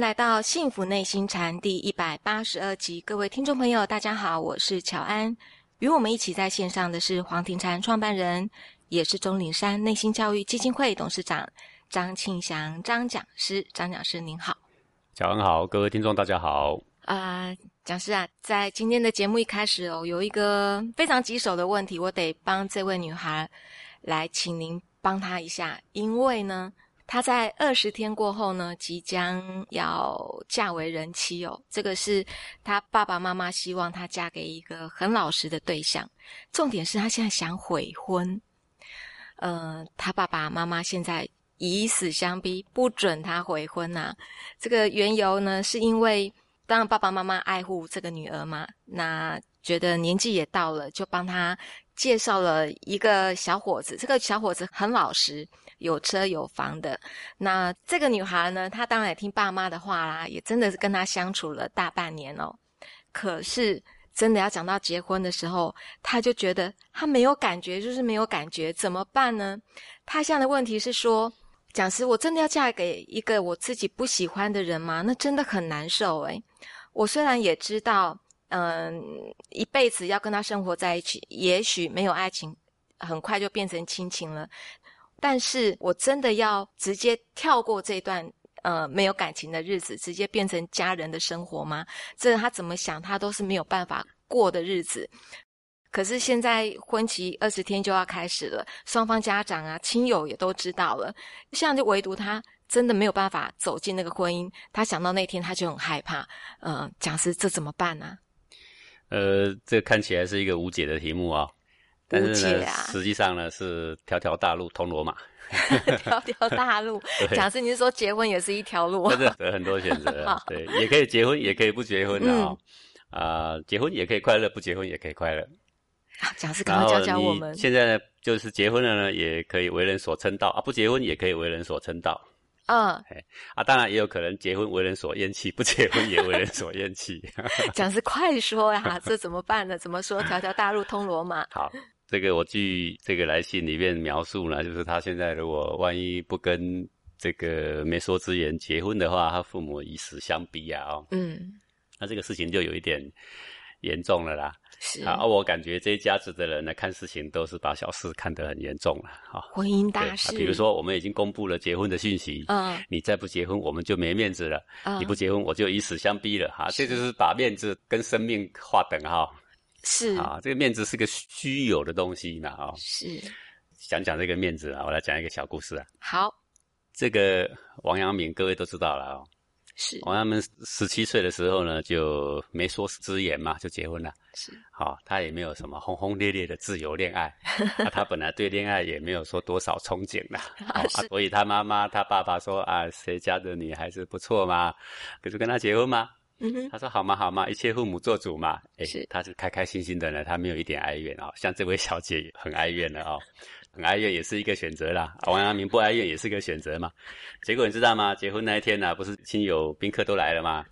来到《幸福内心禅》第一百八十二集，各位听众朋友，大家好，我是乔安。与我们一起在线上的是黄庭禅创办人，也是钟岭山内心教育基金会董事长张庆祥张讲师。张讲师您好，乔安好，各位听众大家好。啊，讲师啊，在今天的节目一开始哦，有一个非常棘手的问题，我得帮这位女孩来，请您帮她一下，因为呢。她在二十天过后呢，即将要嫁为人妻哦。这个是她爸爸妈妈希望她嫁给一个很老实的对象。重点是她现在想悔婚，呃，她爸爸妈妈现在以死相逼，不准她悔婚呐。这个缘由呢，是因为当然爸爸妈妈爱护这个女儿嘛，那觉得年纪也到了，就帮她介绍了一个小伙子。这个小伙子很老实。有车有房的，那这个女孩呢？她当然也听爸妈的话啦，也真的是跟他相处了大半年哦。可是真的要讲到结婚的时候，她就觉得她没有感觉，就是没有感觉，怎么办呢？她现在的问题是说，讲师，我真的要嫁给一个我自己不喜欢的人吗？那真的很难受诶。我虽然也知道，嗯，一辈子要跟他生活在一起，也许没有爱情，很快就变成亲情了。但是我真的要直接跳过这段呃没有感情的日子，直接变成家人的生活吗？这他怎么想，他都是没有办法过的日子。可是现在婚期二十天就要开始了，双方家长啊、亲友也都知道了，现在就唯独他真的没有办法走进那个婚姻。他想到那天，他就很害怕。嗯，讲师，这怎么办呢？呃，这看起来是一个无解的题目啊。但是呢，实际上呢是条条大路通罗马，条条大路。讲师，你是说结婚也是一条路？真的有很多选择，对，也可以结婚，也可以不结婚的啊。啊，结婚也可以快乐，不结婚也可以快乐。讲师，赶快教教我们。现在呢，就是结婚了呢，也可以为人所称道啊；不结婚也可以为人所称道。嗯，啊，当然也有可能结婚为人所厌弃，不结婚也为人所厌弃。讲师，快说呀，这怎么办呢？怎么说？条条大路通罗马。好。这个我据这个来信里面描述呢，就是他现在如果万一不跟这个媒妁之言结婚的话，他父母以死相逼啊，哦，嗯，那这个事情就有一点严重了啦。是啊，我感觉这一家子的人呢，看事情都是把小事看得很严重了。哈，婚姻大事，比如说我们已经公布了结婚的讯息，嗯，你再不结婚，我们就没面子了。你不结婚，我就以死相逼了。哈，这就是把面子跟生命划等号。是啊，这个面子是个虚有的东西嘛，啊，是。讲讲这个面子啊，我来讲一个小故事啊。好，这个王阳明各位都知道了哦。是。王阳明十七岁的时候呢，就没说之言嘛，就结婚了。是。好，他也没有什么轰轰烈烈的自由恋爱，他本来对恋爱也没有说多少憧憬的，啊，所以他妈妈他爸爸说啊，谁家的女孩子不错嘛，可是跟他结婚吗？他说好嘛好嘛，一切父母做主嘛。哎，他是开开心心的呢，他没有一点哀怨啊。像这位小姐很哀怨的哦，很哀怨也是一个选择啦。王阳明不哀怨也是个选择嘛。结果你知道吗？结婚那一天呢，不是亲友宾客都来了吗？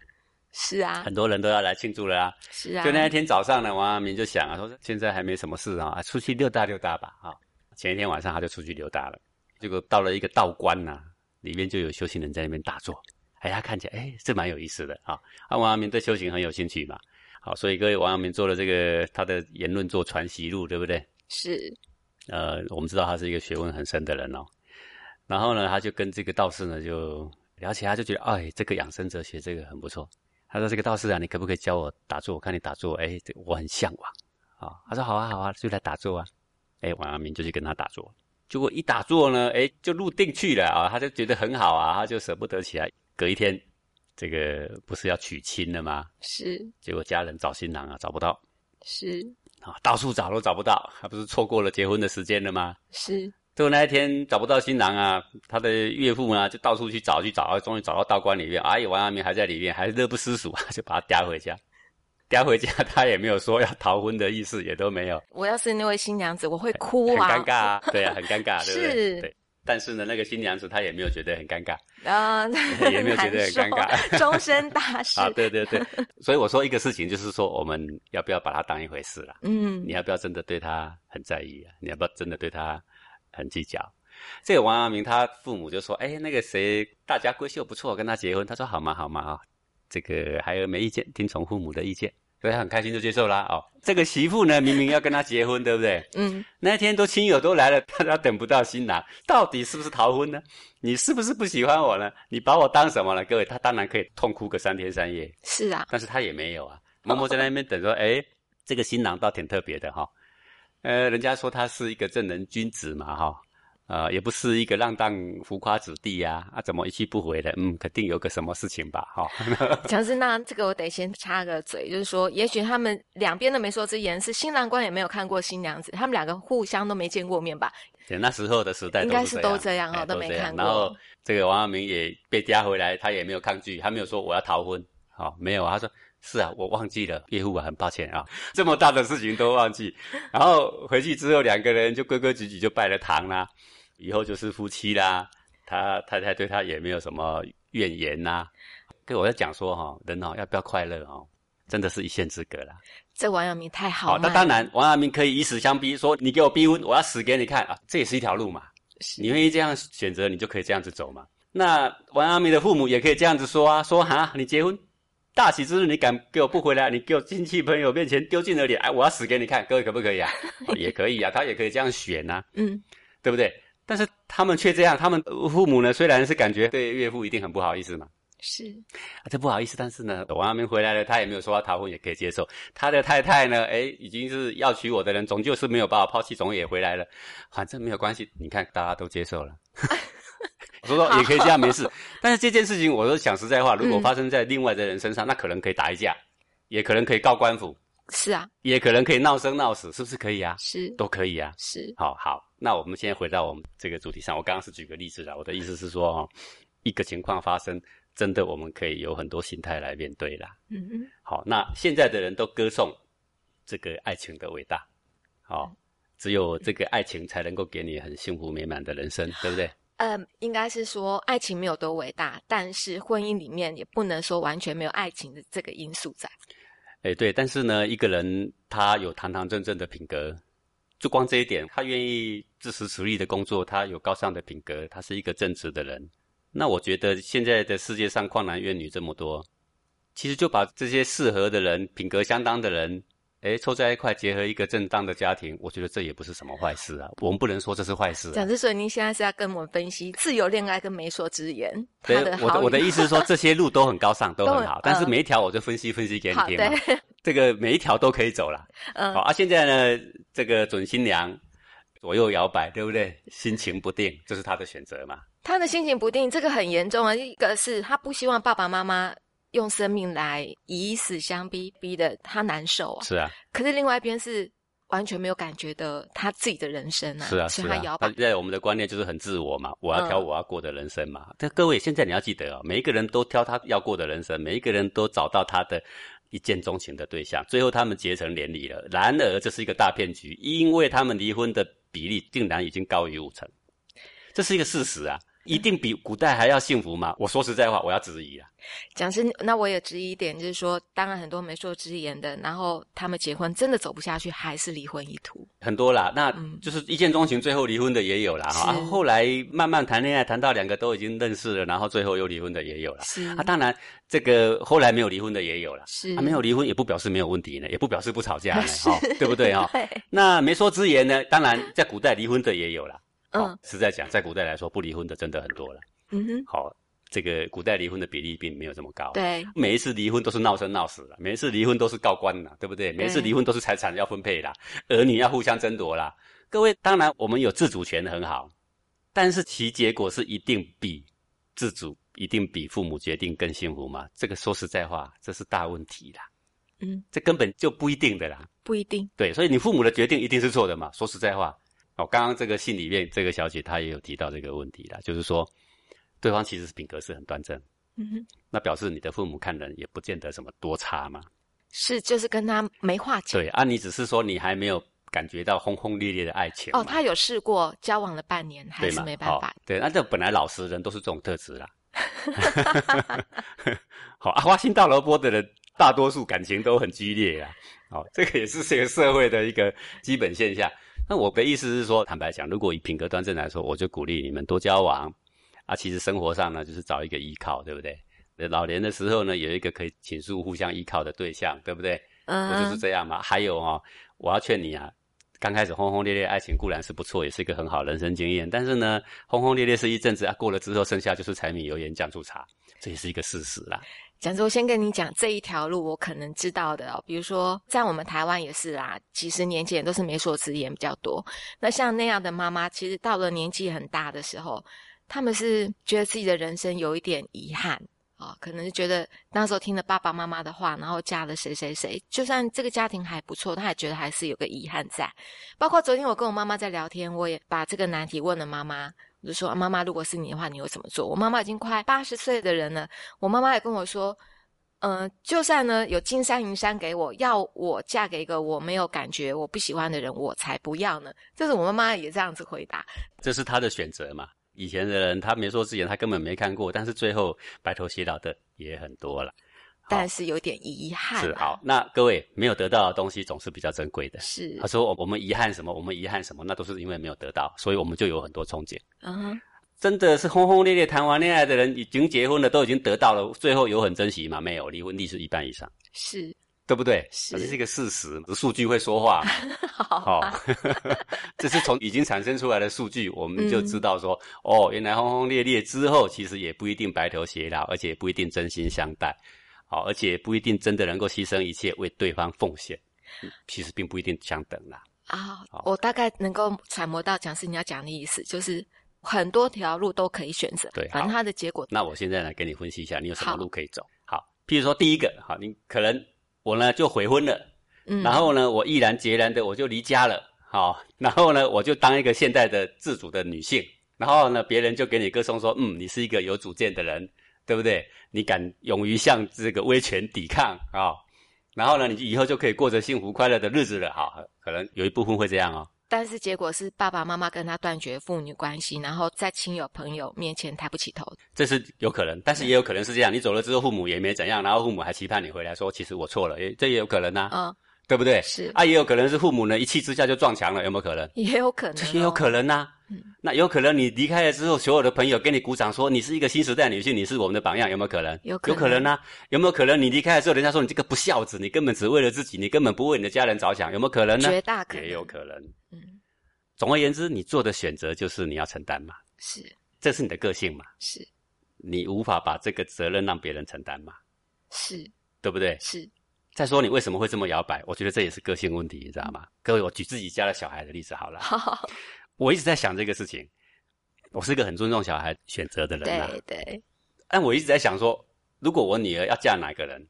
是啊，很多人都要来庆祝了啊。是啊，就那一天早上呢，王阳明就想啊，说现在还没什么事啊，出去溜达溜达吧。啊，前一天晚上他就出去溜达了，结果到了一个道观呐，里面就有修行人在那边打坐。哎，他看起来，哎，这蛮有意思的啊！啊，王阳明对修行很有兴趣嘛，好，所以各位王阳明做了这个他的言论做传习录，对不对？是。呃，我们知道他是一个学问很深的人哦。然后呢，他就跟这个道士呢就聊起，他就觉得，哎，这个养生哲学这个很不错。他说：“这个道士啊，你可不可以教我打坐？我看你打坐，哎，我很向往。”啊，他说：“好啊，好啊，就来打坐啊。”哎，王阳明就去跟他打坐，结果一打坐呢，哎，就入定去了啊，他就觉得很好啊，他就舍不得起来。隔一天，这个不是要娶亲了吗？是。结果家人找新郎啊，找不到。是。啊，到处找都找不到，还不是错过了结婚的时间了吗？是。结果那一天找不到新郎啊，他的岳父啊就到处去找，去找，终于找到道观里面。哎，王阳明还在里面，还乐不思蜀啊，就把他叼回家。叼回家，他也没有说要逃婚的意思，也都没有。我要是那位新娘子，我会哭啊。很尴尬啊，对啊，很尴尬，对不对？对。但是呢，那个新娘子她也没有觉得很尴尬啊，也没有觉得很尴尬，终身大事 啊，对对对，所以我说一个事情就是说，我们要不要把它当一回事了？嗯，你要不要真的对他很在意啊？你要不要真的对他很计较？这个王阳明他父母就说：“哎，那个谁，大家闺秀不错，跟他结婚。”他说：“好嘛，好嘛啊，这个还有没意见，听从父母的意见。”所以他很开心就接受啦。哦，这个媳妇呢，明明要跟他结婚，对不对？嗯。那天都亲友都来了，大家等不到新郎，到底是不是逃婚呢？你是不是不喜欢我呢？你把我当什么了？各位，他当然可以痛哭个三天三夜。是啊。但是他也没有啊，默默在那边等，说：“ 哎，这个新郎倒挺特别的哈。呃，人家说他是一个正人君子嘛，哈。”呃，也不是一个浪荡浮夸子弟呀，啊，怎么一去不回的？嗯，肯定有个什么事情吧，哈。强师，那这个我得先插个嘴，就是说，也许他们两边的媒妁之言是新郎官也没有看过新娘子，他们两个互相都没见过面吧？对，那时候的时代应该是都这样哈，都没看过。然后这个王阳明也被押回来，他也没有抗拒，他没有说我要逃婚，好，没有，他说是啊，我忘记了，岳父啊，很抱歉啊，这么大的事情都忘记。然后回去之后，两个人就规规矩矩就拜了堂啦。以后就是夫妻啦，他太太对他也没有什么怨言呐。跟我在讲说哈，人哦要不要快乐哦，真的是一线之隔啦。这王阳明太好。好，那当然，王阳明可以以死相逼，说你给我逼婚，我要死给你看啊，这也是一条路嘛。你愿意这样选择，你就可以这样子走嘛。那王阳明的父母也可以这样子说啊，说哈，你结婚大喜之日，你敢给我不回来，你给我亲戚朋友面前丢尽了脸，哎，我要死给你看，各位可不可以啊？也可以啊，他也可以这样选呐，嗯，对不对？但是他们却这样，他们父母呢，虽然是感觉对岳父一定很不好意思嘛，是，这不好意思，但是呢，王阳明回来了，他也没有说要逃婚，也可以接受。他的太太呢，哎，已经是要娶我的人，终究是没有把我抛弃，总也回来了，反正没有关系。你看，大家都接受了，我说说也可以这样没事。但是这件事情，我说讲实在话，如果发生在另外的人身上，那可能可以打一架，也可能可以告官府。是啊，也可能可以闹生闹死，是不是可以啊？是，都可以啊。是，好好，那我们先回到我们这个主题上。我刚刚是举个例子啦，我的意思是说，哦，一个情况发生，真的我们可以有很多心态来面对啦。嗯嗯。好，那现在的人都歌颂这个爱情的伟大，好，只有这个爱情才能够给你很幸福美满的人生，对不对？嗯，应该是说爱情没有多伟大，但是婚姻里面也不能说完全没有爱情的这个因素在。哎，对，但是呢，一个人他有堂堂正正的品格，就光这一点，他愿意自食其力的工作，他有高尚的品格，他是一个正直的人。那我觉得现在的世界上旷男怨女这么多，其实就把这些适合的人、品格相当的人。哎，凑在一块结合一个正当的家庭，我觉得这也不是什么坏事啊。我们不能说这是坏事。蒋之水，您现在是要跟我们分析自由恋爱跟媒妁之言？对，我的我的意思是说，这些路都很高尚，都很 好，但是每一条我就分析分析给你听嘛。这个每一条都可以走了。嗯。好啊，现在呢，这个准新娘左右摇摆，对不对？心情不定，这是他的选择嘛？他的心情不定，这个很严重啊。一个是他不希望爸爸妈妈。用生命来以死相逼，逼的他难受啊！是啊，可是另外一边是完全没有感觉的他自己的人生啊！是啊，是他摇摆。在我们的观念就是很自我嘛，我要挑我要过的人生嘛。但各位现在你要记得哦，每一个人都挑他要过的人生，每一个人都找到他的一见钟情的对象，最后他们结成连理了。然而这是一个大骗局，因为他们离婚的比例竟然已经高于五成，这是一个事实啊。一定比古代还要幸福吗？我说实在话，我要质疑啊。讲师，那我也质疑一点，就是说，当然很多媒妁之言的，然后他们结婚真的走不下去，还是离婚一途。很多啦，那就是一见钟情，最后离婚的也有啦。哈。后来慢慢谈恋爱，谈到两个都已经认识了，然后最后又离婚的也有了。是啊，当然这个后来没有离婚的也有了。是啊，没有离婚也不表示没有问题呢，也不表示不吵架呢，哈，对不对哈？那媒妁之言呢？当然在古代离婚的也有了。嗯，实在讲，在古代来说，不离婚的真的很多了。嗯哼，好，这个古代离婚的比例并没有这么高。对，每一次离婚都是闹生闹死了，每一次离婚都是告官了，对不对？每一次离婚都是财产要分配啦，儿女要互相争夺啦。各位，当然我们有自主权很好，但是其结果是一定比自主、一定比父母决定更幸福吗？这个说实在话，这是大问题啦。嗯，这根本就不一定的啦。不一定。对，所以你父母的决定一定是错的嘛？说实在话，哦，刚刚这个信里面这个小姐她也有提到这个问题啦，就是说。对方其实是品格是很端正，嗯哼，那表示你的父母看人也不见得什么多差嘛。是，就是跟他没话讲。对啊，你只是说你还没有感觉到轰轰烈烈的爱情。哦，他有试过交往了半年，还是没办法。对，那这本来老实人都是这种特质啦。好，阿花心大萝卜的人，大多数感情都很激烈啊。好，这个也是这个社会的一个基本现象。那我的意思是说，坦白讲，如果以品格端正来说，我就鼓励你们多交往啊。其实生活上呢，就是找一个依靠，对不对？老年的时候呢，有一个可以倾诉、互相依靠的对象，对不对？嗯，不就是这样嘛？还有哦，我要劝你啊，刚开始轰轰烈烈爱情固然是不错，也是一个很好人生经验。但是呢，轰轰烈烈是一阵子啊，过了之后，剩下就是柴米油盐酱醋茶，这也是一个事实啦。讲我先跟你讲这一条路，我可能知道的哦。比如说，在我们台湾也是啦，几十年前都是媒妁之言比较多。那像那样的妈妈，其实到了年纪很大的时候，他们是觉得自己的人生有一点遗憾啊，可能是觉得那时候听了爸爸妈妈的话，然后嫁了谁谁谁，就算这个家庭还不错，他也觉得还是有个遗憾在。包括昨天我跟我妈妈在聊天，我也把这个难题问了妈妈。就说：“妈妈，如果是你的话，你会怎么做？”我妈妈已经快八十岁的人了，我妈妈也跟我说：“嗯，就算呢有金山银山给我，要我嫁给一个我没有感觉、我不喜欢的人，我才不要呢。”就是我妈妈也这样子回答。这是她的选择嘛？以前的人他没说之前，他根本没看过，但是最后白头偕老的也很多了。但是有点遗憾。是好，那各位没有得到的东西总是比较珍贵的。是他说我们遗憾什么？我们遗憾什么？那都是因为没有得到，所以我们就有很多憧憬。嗯，真的是轰轰烈烈谈完恋爱的人，已经结婚了，都已经得到了，最后有很珍惜吗？没有，离婚率是一半以上。是，对不对？是，这是一个事实，数据会说话。好，这是从已经产生出来的数据，我们就知道说，哦，原来轰轰烈烈之后，其实也不一定白头偕老，而且也不一定真心相待。好，而且不一定真的能够牺牲一切为对方奉献，其实并不一定相等啦。啊，我大概能够揣摩到讲师你要讲的意思，就是很多条路都可以选择。对，反正它的结果。那我现在来给你分析一下，你有什么路可以走？好，譬如说第一个，好，你可能我呢就悔婚了，嗯，然后呢我毅然决然的我就离家了，好，然后呢我就当一个现代的自主的女性，然后呢别人就给你歌颂说，嗯，你是一个有主见的人。对不对？你敢勇于向这个威权抵抗啊？然后呢，你以后就可以过着幸福快乐的日子了。哈，可能有一部分会这样哦。但是结果是爸爸妈妈跟他断绝父女关系，然后在亲友朋友面前抬不起头。这是有可能，但是也有可能是这样。你走了之后，父母也没怎样，然后父母还期盼你回来，说其实我错了，也这也有可能呐。嗯，对不对？是啊，也有可能是父母呢一气之下就撞墙了，有没有可能？也有可能，也有可能呐。那有可能你离开了之后，所有的朋友给你鼓掌，说你是一个新时代女性，你是我们的榜样，有没有可能？有有可能呢？有没有可能你离开了之后，人家说你这个不孝子，你根本只为了自己，你根本不为你的家人着想，有没有可能呢？绝大可能，也有可能。嗯，总而言之，你做的选择就是你要承担嘛。是，这是你的个性嘛？是，你无法把这个责任让别人承担嘛？是，对不对？是。再说你为什么会这么摇摆？我觉得这也是个性问题，你知道吗？各位，我举自己家的小孩的例子好了。我一直在想这个事情。我是一个很尊重小孩选择的人呐。对对。但我一直在想说，如果我女儿要嫁哪个人，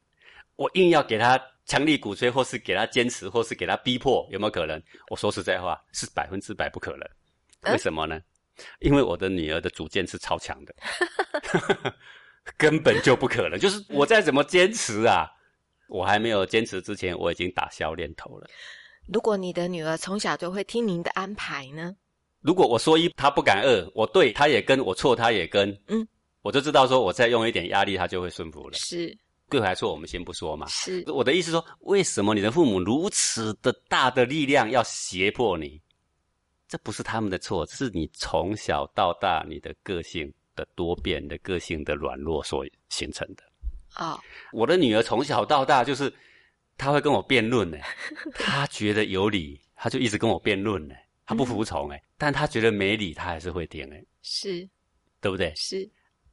我硬要给她强力鼓吹，或是给她坚持，或是给她逼迫，有没有可能？我说实在话，是百分之百不可能。为什么呢？因为我的女儿的主见是超强的 根本就不可能。就是我再怎么坚持啊，我还没有坚持之前，我已经打消念头了。如果你的女儿从小就会听您的安排呢？如果我说一，她不敢二，我对她也跟，我错她也跟，嗯，我就知道说，我再用一点压力，她就会顺服了。是对还错，我们先不说嘛。是我的意思说，为什么你的父母如此的大的力量要胁迫你？这不是他们的错，是你从小到大你的个性的多变的个性的软弱所形成的。啊，我的女儿从小到大就是，她会跟我辩论呢，她觉得有理，她就一直跟我辩论呢。她不服从哎，但她觉得没理，她还是会听哎，是，对不对？是，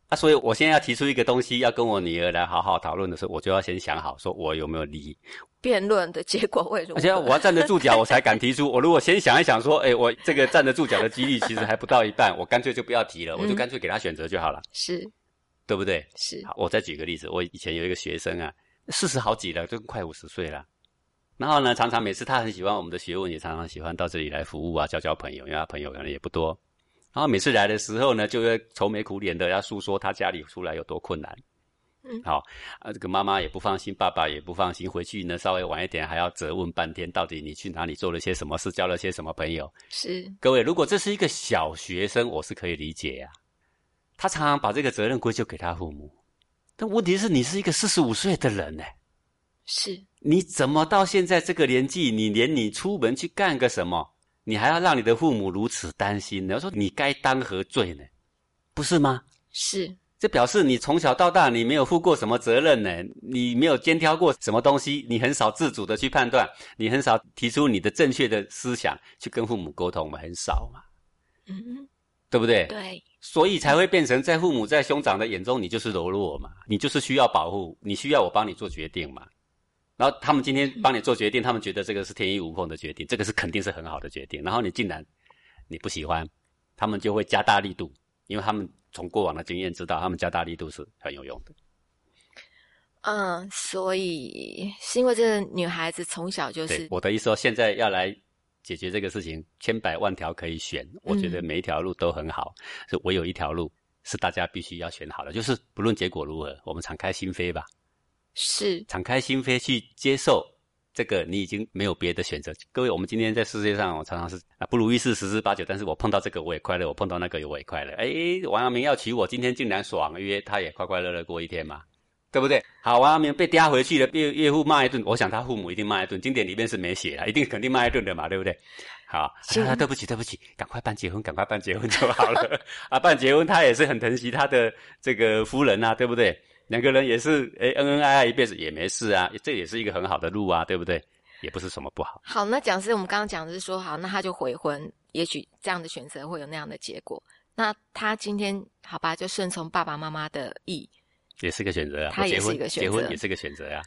啊，所以我现在要提出一个东西，要跟我女儿来好好讨论的时候，我就要先想好，说我有没有理。辩论的结果为什么？而且我要站得住脚，我才敢提出。我如果先想一想，说，哎，我这个站得住脚的几率其实还不到一半，我干脆就不要提了，我就干脆给他选择就好了，是，对不对？是。好，我再举个例子，我以前有一个学生啊，四十好几了，都快五十岁了。然后呢，常常每次他很喜欢我们的学问，也常常喜欢到这里来服务啊，交交朋友，因为他朋友可能也不多。然后每次来的时候呢，就会愁眉苦脸的要诉说他家里出来有多困难。嗯，好啊，这个妈妈也不放心，爸爸也不放心，回去呢稍微晚一点还要责问半天，到底你去哪里做了些什么事，交了些什么朋友？是各位，如果这是一个小学生，我是可以理解呀。他常常把这个责任归咎给他父母，但问题是你是一个四十五岁的人呢。是，你怎么到现在这个年纪，你连你出门去干个什么，你还要让你的父母如此担心，你要说你该当何罪呢？不是吗？是，这表示你从小到大你没有负过什么责任呢？你没有肩挑过什么东西，你很少自主的去判断，你很少提出你的正确的思想去跟父母沟通嘛，很少嘛，嗯，对不对？对，所以才会变成在父母在兄长的眼中，你就是柔弱嘛，你就是需要保护，你需要我帮你做决定嘛。然后他们今天帮你做决定，他们觉得这个是天衣无缝的决定，这个是肯定是很好的决定。然后你竟然你不喜欢，他们就会加大力度，因为他们从过往的经验知道，他们加大力度是很有用的。嗯，所以是因为这个女孩子从小就是我的意思说，现在要来解决这个事情，千百万条可以选，我觉得每一条路都很好，是唯有一条路是大家必须要选好的，就是不论结果如何，我们敞开心扉吧。是敞开心扉去接受这个，你已经没有别的选择。各位，我们今天在世界上，我常常是啊不如意事十之八九，但是我碰到这个我也快乐，我碰到那个我也快乐。哎，王阳明要娶我，今天竟然爽约，他也快快乐乐过一天嘛，对不对？好，王阳明被嗲回去了，岳岳父骂一顿，我想他父母一定骂一顿，经典里面是没写啊，一定肯定骂一顿的嘛，对不对？好，啊，对不起，对不起，赶快办结婚，赶快办结婚就好了。啊，办结婚他也是很疼惜他的这个夫人啊，对不对？两个人也是诶恩恩爱爱一辈子也没事啊，这也是一个很好的路啊，对不对？也不是什么不好。好，那讲师，我们刚刚讲的是说，好，那他就悔婚，也许这样的选择会有那样的结果。那他今天好吧，就顺从爸爸妈妈的意，也是个选择啊。他也是一个选择，结婚也是个选择啊。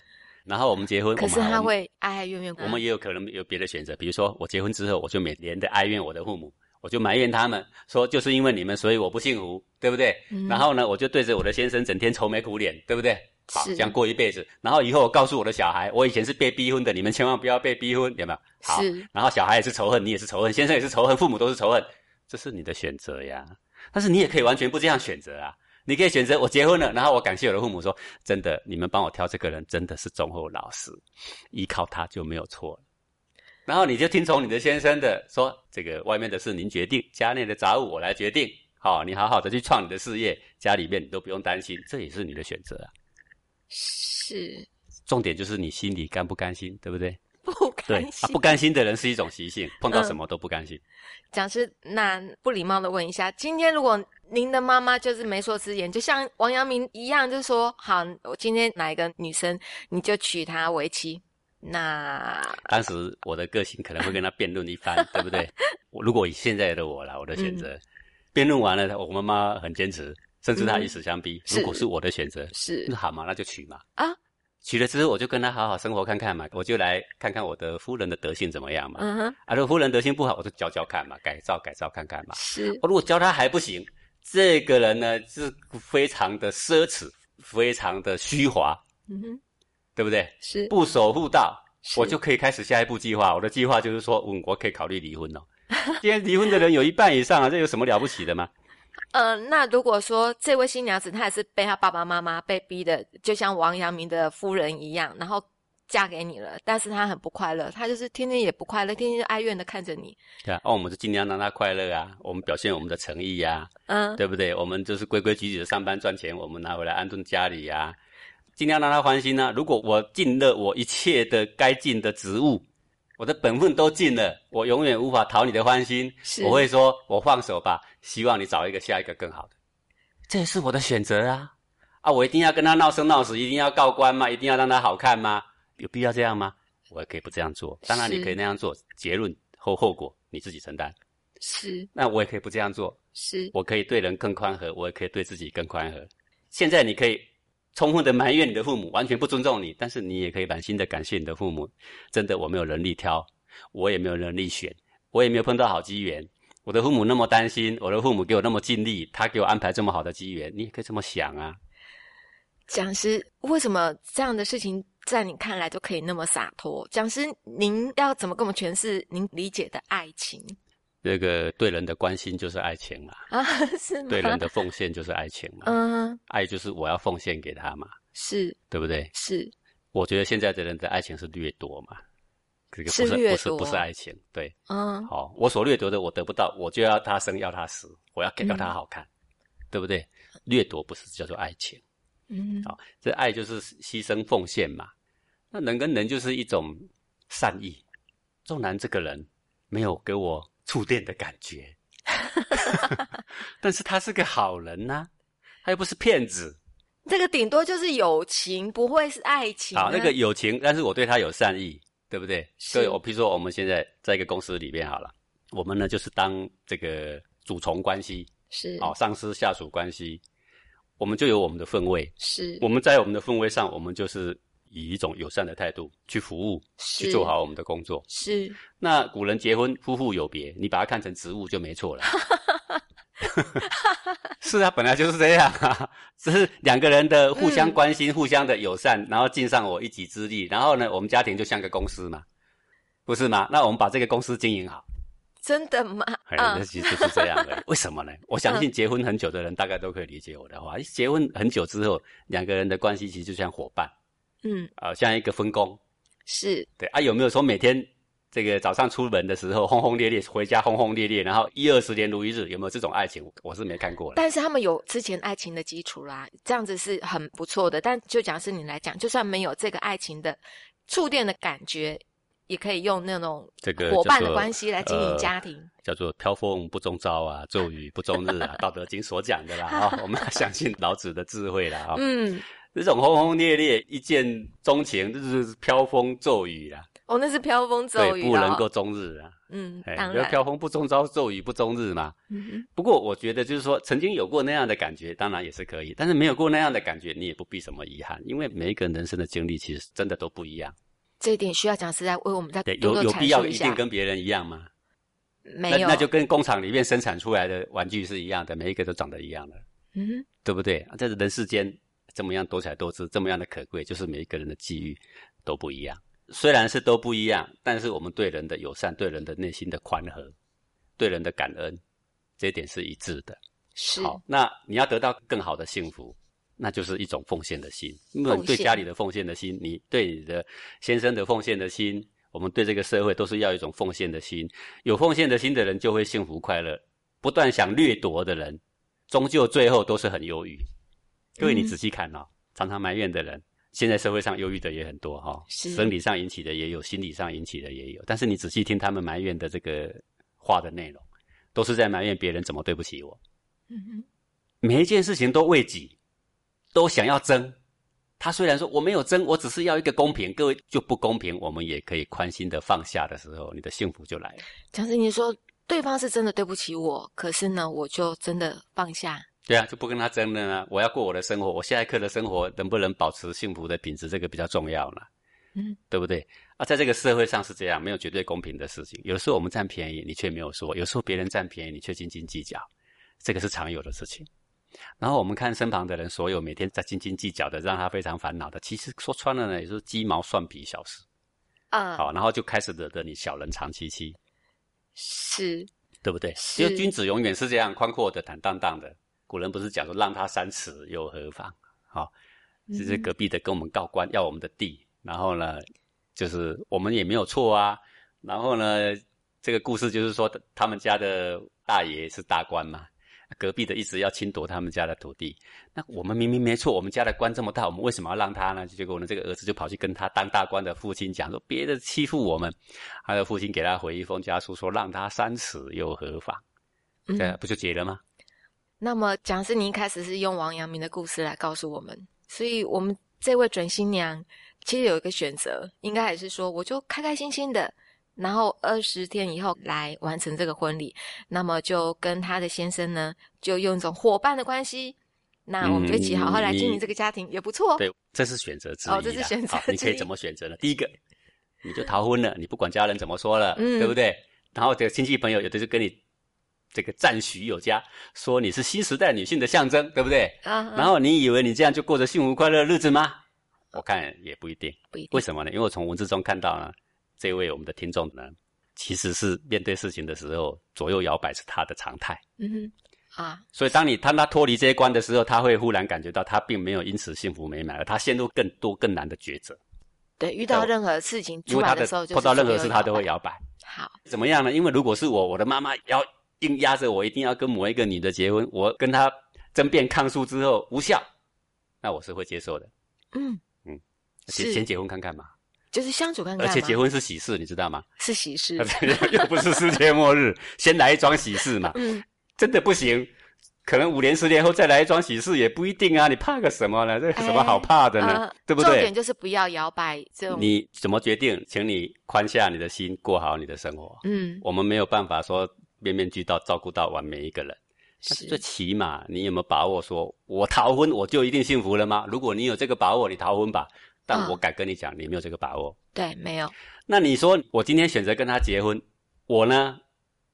然后我们结婚，可是他会哀哀怨怨。我们也有可能有别的选择，比如说我结婚之后，我就每年的哀怨我的父母。我就埋怨他们，说就是因为你们，所以我不幸福，对不对？然后呢，我就对着我的先生整天愁眉苦脸，对不对？好，这样过一辈子。然后以后我告诉我的小孩，我以前是被逼婚的，你们千万不要被逼婚，有没有？好。然后小孩也是仇恨，你也是仇恨，先生也是仇恨，父母都是仇恨，这是你的选择呀。但是你也可以完全不这样选择啊，你可以选择我结婚了，然后我感谢我的父母，说真的，你们帮我挑这个人真的是忠厚老实，依靠他就没有错了。然后你就听从你的先生的说，这个外面的事您决定，家内的杂物我来决定。好，你好好的去创你的事业，家里面你都不用担心，这也是你的选择啊。是，重点就是你心里甘不甘心，对不对？不甘心，不甘心的人是一种习性，碰到什么都不甘心。讲师，那不礼貌的问一下，今天如果您的妈妈就是媒妁之言，就像王阳明一样，就说好，我今天哪一个女生，你就娶她为妻。那当时我的个性可能会跟他辩论一番，对不对？如果以现在的我来，我的选择，辩论完了，我妈妈很坚持，甚至她以死相逼。如果是我的选择，是那好嘛，那就娶嘛。啊，娶了之后我就跟他好好生活看看嘛，我就来看看我的夫人的德性怎么样嘛。嗯哼，啊，如果夫人德性不好，我就教教看嘛，改造改造看看嘛。是，我如果教他还不行，这个人呢是非常的奢侈，非常的虚华。嗯哼。对不对？是不守妇道，我就可以开始下一步计划。我的计划就是说，嗯，我可以考虑离婚哦。今天离婚的人有一半以上啊，这有什么了不起的吗？呃，那如果说这位新娘子她也是被她爸爸妈妈被逼的，就像王阳明的夫人一样，然后嫁给你了，但是她很不快乐，她就是天天也不快乐，天天就哀怨的看着你。对啊，哦，我们就尽量让她快乐啊，我们表现我们的诚意呀，嗯，对不对？我们就是规规矩矩的上班赚钱，我们拿回来安顿家里呀。尽量让她欢心呢。如果我尽了我一切的该尽的职务，我的本分都尽了，我永远无法讨你的欢心。我会说，我放手吧，希望你找一个下一个更好的。这也是我的选择啊！啊，我一定要跟他闹生闹死，一定要告官吗？一定要让他好看吗？有必要这样吗？我也可以不这样做。当然，你可以那样做，结论后后果你自己承担。是。那我也可以不这样做。是。我可以对人更宽和，我也可以对自己更宽和。现在你可以。充分的埋怨你的父母，完全不尊重你，但是你也可以满心的感谢你的父母。真的，我没有能力挑，我也没有能力选，我也没有碰到好机缘。我的父母那么担心，我的父母给我那么尽力，他给我安排这么好的机缘，你也可以这么想啊。讲师，为什么这样的事情在你看来都可以那么洒脱？讲师，您要怎么跟我们诠释您理解的爱情？这个对人的关心就是爱情嘛？啊，是吗？对人的奉献就是爱情嘛？嗯，爱就是我要奉献给他嘛？是，对不对？是。我觉得现在的人的爱情是掠夺嘛？这个不是不是不是爱情，对。嗯。好，我所掠夺的我得不到，我就要他生要他死，我要给到他好看，对不对？掠夺不是叫做爱情。嗯。好，这爱就是牺牲奉献嘛？那人跟人就是一种善意。纵然这个人没有给我。触电的感觉。但是他是个好人呐、他又不是骗子。这个顶多就是友情，不会是爱情、啊。好，那个友情，但是我对他有善意，对不对？是所以我比如说我们现在在一个公司里面好了，我们呢就是当这个主从关系，是哦、上司下属关系，我们就有我们的分位。是我们在我们的氛围上，我们就是以一种友善的态度去服务，是去做好我们的工作。是那古人结婚，夫妇有别，你把它看成职务就没错了。是啊，本来就是这样啊，只是两个人的互相关心、互相的友善，然后尽上我一己之力，然后呢，我们家庭就像个公司嘛，不是吗？那我们把这个公司经营好，真的吗？哎，啊那其实就是这样的。为什么呢？我相信结婚很久的人大概都可以理解我的话。结婚很久之后，两个人的关系其实就像伙伴嗯，啊、像一个分工。是对啊，有没有说每天这个早上出门的时候 轰轰烈烈，回家轰轰烈烈，然后一二十年如一日，有没有这种爱情？我是没看过了。但是他们有之前爱情的基础啦，这样子是很不错的。但就讲是你来讲，就算没有这个爱情的触电的感觉，也可以用那种这个伙伴的关系来经营家庭。叫做飘风不终朝啊，骤雨不终日啊，《道德经》所讲的啦啊、我们要相信老子的智慧啦啊、嗯，这种轰轰烈烈、一见钟情，这就是飘风骤雨啦，哦，那是飘风骤，雨不能够终日啊。嗯，哎，当然，飘风不终朝，骤雨不终日嘛。嗯哼不过我觉得就是说，曾经有过那样的感觉，当然也是可以；但是没有过那样的感觉，你也不必什么遗憾，因为每一个人生的经历其实真的都不一样。这一点需要讲师在为我们在对，有有必要一定跟别人一样吗？没有，那那就跟工厂里面生产出来的玩具是一样的，每一个都长得一样的，嗯对不对？啊在人世间这么样多彩多姿，这么样的可贵，就是每一个人的际遇都不一样。虽然是都不一样，但是我们对人的友善、对人的内心的宽和、对人的感恩，这一点是一致的。是好，那你要得到更好的幸福，那就是一种奉献的心。因为你对家里的奉献的心，你对你的先生的奉献的心，我们对这个社会都是要一种奉献的心。有奉献的心的人就会幸福快乐，不断想掠夺的人，终究最后都是很忧郁。各位，你嗯仔细看哦，常常埋怨的人，现在社会上忧郁的也很多哈、生理上引起的也有，心理上引起的也有。但是你仔细听他们埋怨的这个话的内容，都是在埋怨别人怎么对不起我。嗯哼每一件事情都为己，都想要争。他虽然说我没有争，我只是要一个公平。各位就不公平，我们也可以宽心的放下的时候，你的幸福就来了。讲师，你说对方是真的对不起我，可是呢，我就真的放下。对啊，就不跟他争了呢。我要过我的生活，我下一刻的生活能不能保持幸福的品质，这个比较重要了，嗯，对不对？啊，在这个社会上是这样，没有绝对公平的事情。有时候我们占便宜，你却没有说；有时候别人占便宜，你却斤斤计较，这个是常有的事情。然后我们看身旁的人，所有每天在斤斤计较的，让他非常烦恼的，其实说穿了呢，也是鸡毛蒜皮小事。啊，好，然后就开始惹得你小人长戚戚，是对不对？是就君子永远是这样宽阔的、坦荡荡的。古人不是讲说让他三尺又何妨？好、就是隔壁的跟我们告官要我们的地，然后呢，就是我们也没有错啊。然后呢，这个故事就是说他们家的大爷是大官嘛，隔壁的一直要侵夺他们家的土地。那我们明明没错，我们家的官这么大，我们为什么要让他呢？结果呢，这个儿子就跑去跟他当大官的父亲讲说，别的欺负我们，他的父亲给他回一封家书说，让他三尺又何妨？嗯这样不就结了吗？那么，讲师，你一开始是用王阳明的故事来告诉我们，所以我们这位准新娘其实有一个选择，应该还是说，我就开开心心的，然后二十天以后来完成这个婚礼，那么就跟她的先生呢，就用一种伙伴的关系，那我们就一起好好来经营这个家庭，也不错。对，这是选择之一啦。哦这是选择好你可以怎么选择呢？第一个，你就逃婚了，你不管家人怎么说了，嗯对不对？然后这个亲戚朋友有的就跟你这个赞许有加，说你是新时代女性的象征，对不对？啊，然后你以为你这样就过着幸福快乐的日子吗？我看也不一定。不一定为什么呢？因为我从文字中看到呢，这位我们的听众呢，其实是面对事情的时候左右摇摆是他的常态。嗯哼啊，所以当你当他脱离这一关的时候，他会忽然感觉到他并没有因此幸福美满，而他陷入更多更难的抉择。对，遇到任何事情出因为他的碰到任何事他都会摇摇摆。摆。好，怎么样呢？因为如果是我，我的妈妈要硬压着我一定要跟某一个女的结婚，我跟她争辩抗诉之后无效，那我是会接受的。嗯嗯，先先结婚看看嘛。就是相处看看而且结婚是喜事，你知道吗？是喜事，又不是世界末日，先来一桩喜事嘛。嗯，真的不行，可能五年十年后再来一桩喜事也不一定啊。你怕个什么呢？这有什么好怕的呢？呃对不对重点？就是不要摇摆这种，你怎么决定？请你宽下你的心，过好你的生活。嗯，我们没有办法说面面俱到，照顾到完每一个人。但是最起码你有没有把握说，我逃婚我就一定幸福了吗？如果你有这个把握，你逃婚吧。但嗯我敢跟你讲，你没有这个把握。对，没有，那你说我今天选择跟他结婚，我呢，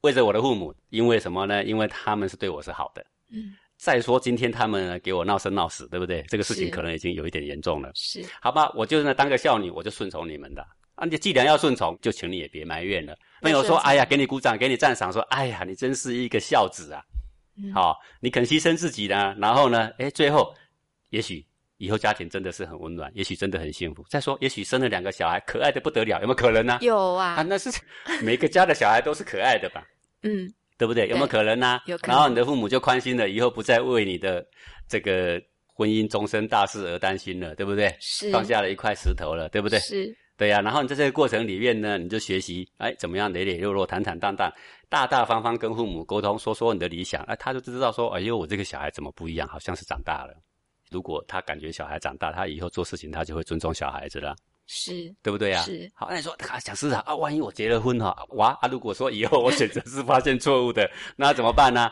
为着我的父母，因为什么呢？因为他们是对我是好的。嗯，再说今天他们给我闹生闹死，对不对？这个事情可能已经有一点严重了。是，好吧，我就是当个孝女，我就顺从你们的。啊，你既然要顺从，就请你也别埋怨了。朋友说，哎呀，给你鼓掌，给你赞赏，说，哎呀，你真是一个孝子啊。嗯好、你肯牺牲自己呢，然后呢，哎，最后，也许以后家庭真的是很温暖，也许真的很幸福。再说，也许生了两个小孩，可爱的不得了，有没有可能呢、有啊，啊，那是每个家的小孩都是可爱的吧？嗯，对不对？有没有可能呢、有可能然后你的父母就宽心了，以后不再为你的这个婚姻终身大事而担心了，对不对？是，放下了一块石头了，对不对？是，对呀、然后你在这个过程里面呢，你就学习，哎，怎么样磊磊落落、坦坦荡荡、大大方方跟父母沟通，说说你的理想，哎，他就知道说，哎呦，我这个小孩怎么不一样，好像是长大了。如果他感觉小孩长大，他以后做事情他就会尊重小孩子了，是，对不对啊？是。好，那你说，啊，讲师啊，啊，万一我结了婚哈、哇啊，如果说以后我选择是发现错误的，那怎么办呢？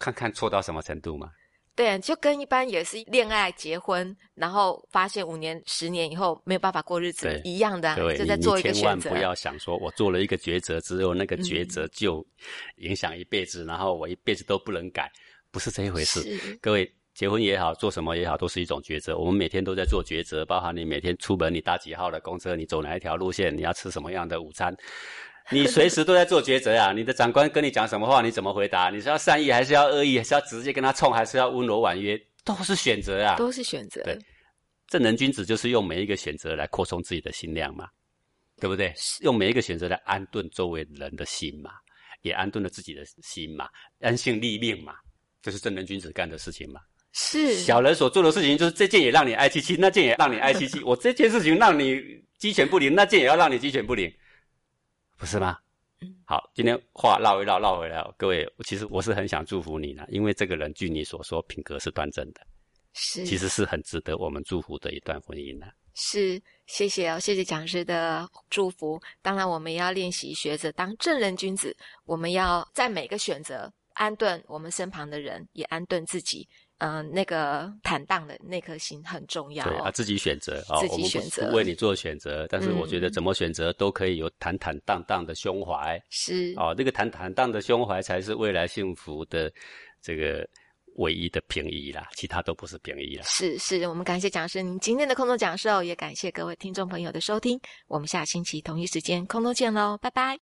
看看错到什么程度嘛。对，就跟一般也是恋爱、结婚，然后发现五年、十年以后没有办法过日子一样的啊、就在做一个选择千万。不要想说，我做了一个抉择之后，那个抉嗯择就影响一辈子，然后我一辈子都不能改，不是这一回事。各位，结婚也好，做什么也好，都是一种抉择。我们每天都在做抉择，包含你每天出门，你搭几号的公车，你走哪一条路线，你要吃什么样的午餐，你随时都在做抉择啊！你的长官跟你讲什么话，你怎么回答？你是要善意还是要恶意？还是要直接跟他冲，还是要温柔婉约？都是选择啊！都是选择。对正人君子就是用每一个选择来扩充自己的心量嘛，对不对？用每一个选择来安顿周围人的心嘛，也安顿了自己的心嘛，安性立命嘛，这是正人君子干的事情嘛。是，小人所做的事情就是这件也让你爱戚戚，那件也让你爱戚戚。我这件事情让你鸡犬不宁，那件也要让你鸡犬不宁，不是吗？嗯好，今天话绕一绕，绕回来哦，各位，其实我是很想祝福你呢，因为这个人据你所说，品格是端正的，是，其实是很值得我们祝福的一段婚姻呢。是，谢谢哦，谢谢讲师的祝福。当然，我们也要练习学着当正人君子。我们要在每个选择安顿我们身旁的人，也安顿自己。嗯、那个坦荡的那颗心很重要对啊，哦。自己选择哦，自己选择为你做选择，但是我觉得嗯怎么选择都可以有坦坦荡荡的胸怀是，哦，那个坦坦荡的胸怀才是未来幸福的这个唯一的平移啦，其他都不是平移啦。是是，我们感谢讲师您今天的空中讲授，也感谢各位听众朋友的收听。我们下星期同一时间空中见喽，拜拜。